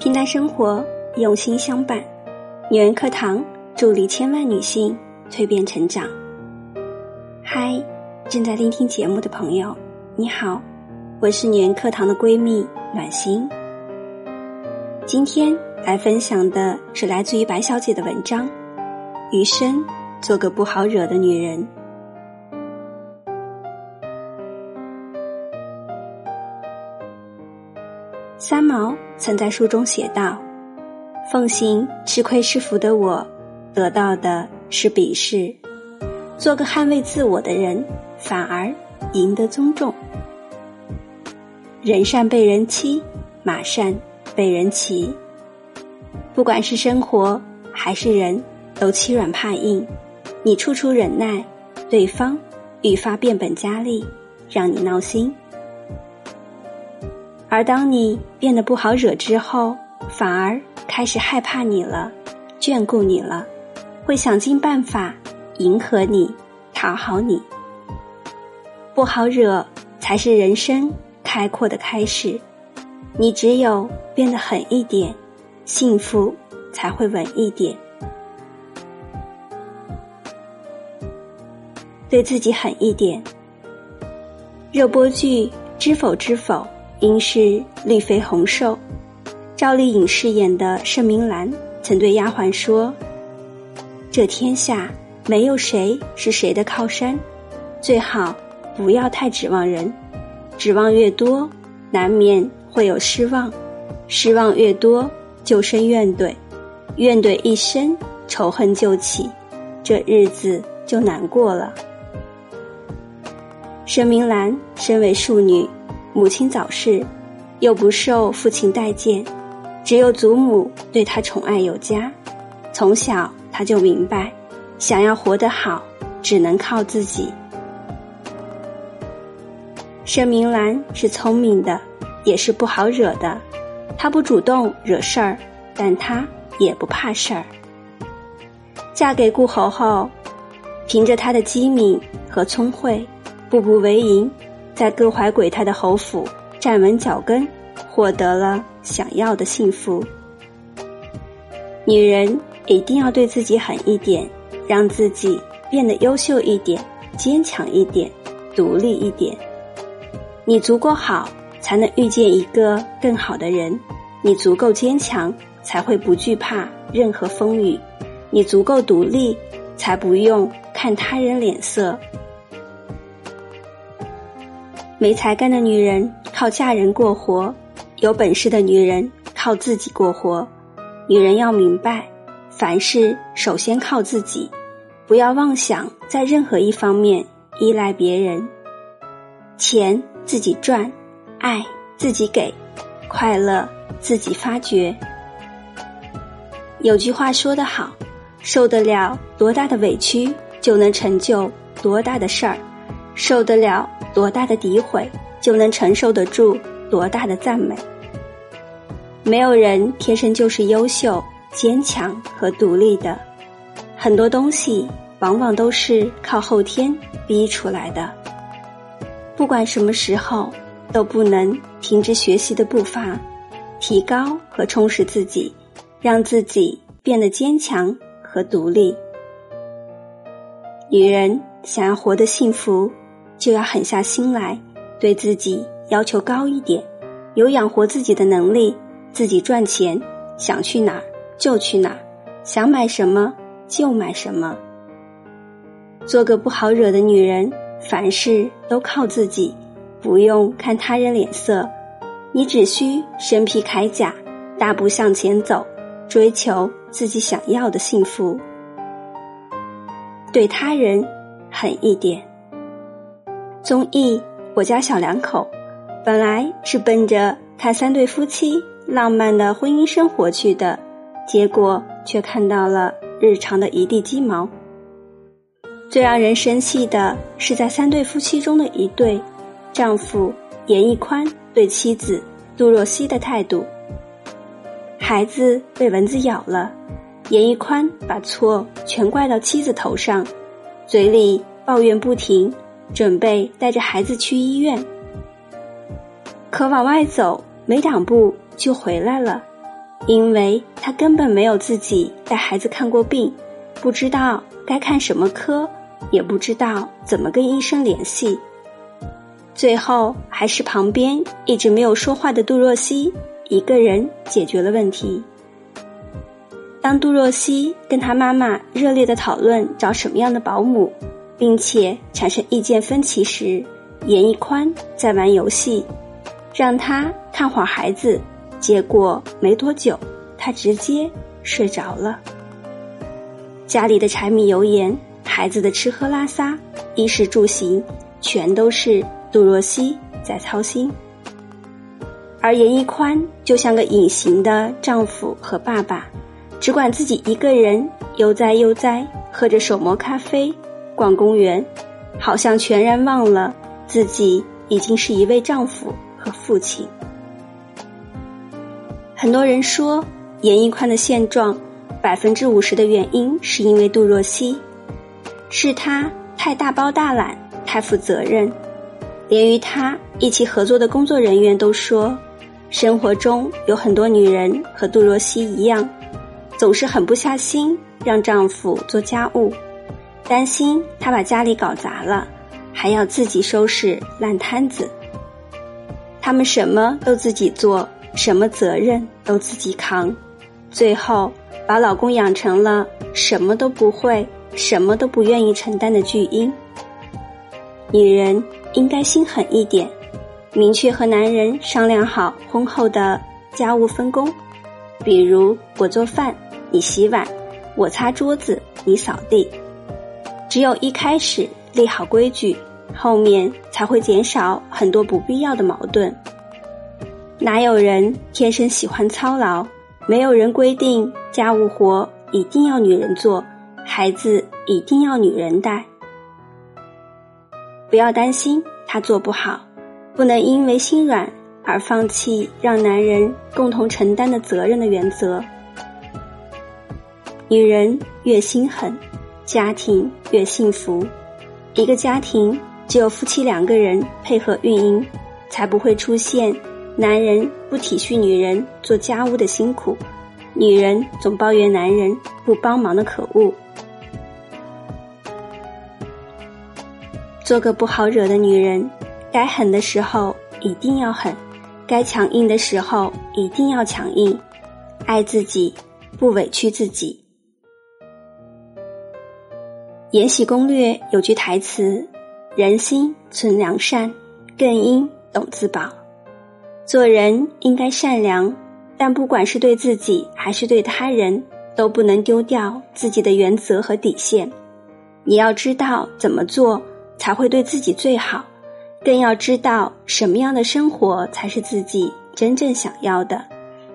平淡生活，用心相伴。女人课堂助力千万女性蜕变成长。嗨，正在聆听节目的朋友，你好，我是女人课堂的闺蜜暖心。今天来分享的是来自于白小姐的文章：余生做个不好惹的女人。三毛曾在书中写道：“奉行吃亏是福的我，得到的是鄙视；做个捍卫自我的人，反而赢得尊重。人善被人欺，马善被人骑。不管是生活还是人，都欺软怕硬。你处处忍耐，对方愈发变本加厉，让你闹心。”而当你变得不好惹之后，反而开始害怕你了，眷顾你了，会想尽办法迎合你，讨好你。不好惹才是人生开阔的开始。你只有变得狠一点，幸福才会稳一点。对自己狠一点。热播剧《知否知否》。应是绿肥红瘦，赵丽颖饰演的盛明兰曾对丫鬟说：“这天下没有谁是谁的靠山，最好不要太指望人，指望越多，难免会有失望，失望越多就生怨怼，怨怼一生，仇恨就起，这日子就难过了。”盛明兰身为庶女。母亲早逝，又不受父亲待见，只有祖母对她宠爱有加。从小，她就明白，想要活得好，只能靠自己。盛明兰是聪明的，也是不好惹的。她不主动惹事儿，但她也不怕事儿。嫁给顾侯后，凭着她的机敏和聪慧，步步为营。在各怀鬼胎的侯府站稳脚跟，获得了想要的幸福。女人一定要对自己狠一点，让自己变得优秀一点、坚强一点、独立一点。你足够好，才能遇见一个更好的人；你足够坚强，才会不惧怕任何风雨；你足够独立，才不用看他人脸色。没才干的女人靠嫁人过活，有本事的女人靠自己过活。女人要明白，凡事首先靠自己，不要妄想在任何一方面依赖别人。钱自己赚，爱自己给，快乐自己发掘。有句话说得好，受得了多大的委屈，就能成就多大的事儿。受得了多大的诋毁，就能承受得住多大的赞美。没有人天生就是优秀、坚强和独立的，很多东西往往都是靠后天逼出来的。不管什么时候，都不能停止学习的步伐，提高和充实自己，让自己变得坚强和独立。女人想要活得幸福。就要狠下心来，对自己要求高一点，有养活自己的能力，自己赚钱，想去哪儿就去哪儿，想买什么就买什么。做个不好惹的女人，凡事都靠自己，不用看他人脸色，你只需身披铠甲，大步向前走，追求自己想要的幸福。对他人狠一点。综艺《我家小两口》本来是奔着看三对夫妻浪漫的婚姻生活去的，结果却看到了日常的一地鸡毛。最让人生气的是，在三对夫妻中的一对，丈夫严屹宽对妻子杜若溪的态度。孩子被蚊子咬了，严屹宽把错全怪到妻子头上，嘴里抱怨不停。准备带着孩子去医院，可往外走没两步就回来了。因为他根本没有自己带孩子看过病，不知道该看什么科，也不知道怎么跟医生联系。最后还是旁边一直没有说话的杜若溪一个人解决了问题。当杜若溪跟她妈妈热烈的讨论找什么样的保姆，并且产生意见分歧时，严屹宽在玩游戏，让他看会儿孩子，结果没多久，他直接睡着了。家里的柴米油盐，孩子的吃喝拉撒，衣食住行，全都是杜若溪在操心。而严屹宽就像个隐形的丈夫和爸爸，只管自己一个人悠哉悠哉，喝着手磨咖啡，逛公园，好像全然忘了。自己已经是一位丈夫和父亲。很多人说，严屹宽的现状，百分之五十的原因是因为杜若溪，是他太大包大揽，太负责任。连与他一起合作的工作人员都说，生活中有很多女人和杜若溪一样，总是狠不下心让丈夫做家务，担心他把家里搞砸了。还要自己收拾烂摊子，他们什么都自己做，什么责任都自己扛，最后把老公养成了什么都不会、什么都不愿意承担的巨婴。女人应该心狠一点，明确和男人商量好婚后的家务分工，比如我做饭，你洗碗；我擦桌子，你扫地。只有一开始。立好规矩，后面才会减少很多不必要的矛盾。哪有人天生喜欢操劳？没有人规定家务活一定要女人做，孩子一定要女人带。不要担心他做不好，不能因为心软而放弃让男人共同承担的责任的原则。女人越心狠，家庭越幸福。一个家庭只有夫妻两个人配合运营，才不会出现男人不体恤女人做家务的辛苦，女人总抱怨男人不帮忙的可恶。做个不好惹的女人，该狠的时候一定要狠，该强硬的时候一定要强硬，爱自己，不委屈自己。《延禧攻略》有句台词：“人心存良善，更应懂自保。”做人应该善良，但不管是对自己还是对他人，都不能丢掉自己的原则和底线。你要知道怎么做才会对自己最好，更要知道什么样的生活才是自己真正想要的，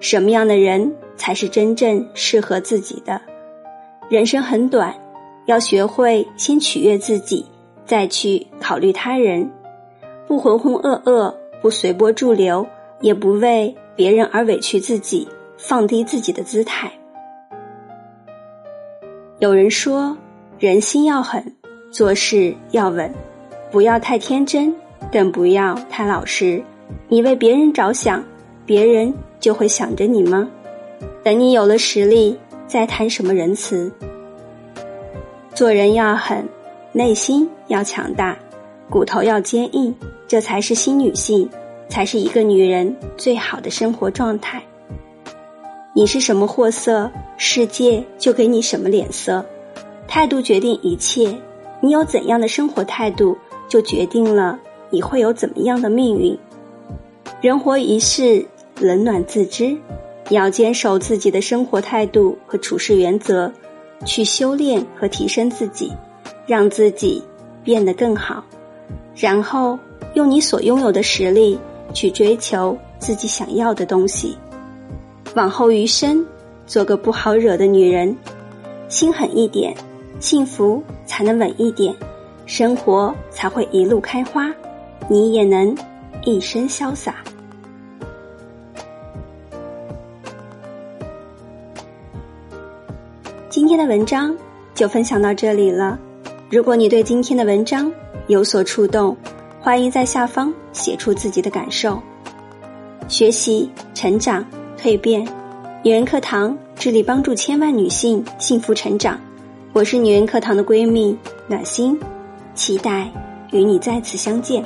什么样的人才是真正适合自己的。人生很短。要学会先取悦自己，再去考虑他人，不浑浑噩噩，不随波逐流，也不为别人而委屈自己，放低自己的姿态。有人说，人心要狠，做事要稳，不要太天真，更不要太老实。你为别人着想，别人就会想着你吗？等你有了实力，再谈什么仁慈。做人要狠，内心要强大，骨头要坚硬，这才是新女性，才是一个女人最好的生活状态。你是什么货色，世界就给你什么脸色。态度决定一切，你有怎样的生活态度，就决定了你会有怎么样的命运。人活一世，冷暖自知，你要坚守自己的生活态度和处事原则。去修炼和提升自己，让自己变得更好，然后用你所拥有的实力去追求自己想要的东西。往后余生，做个不好惹的女人，心狠一点，幸福才能稳一点，生活才会一路开花，你也能一生潇洒。今天的文章就分享到这里了。如果你对今天的文章有所触动，欢迎在下方写出自己的感受。学习、成长、蜕变，女人课堂致力帮助千万女性幸福成长。我是女人课堂的闺蜜暖心，期待与你再次相见。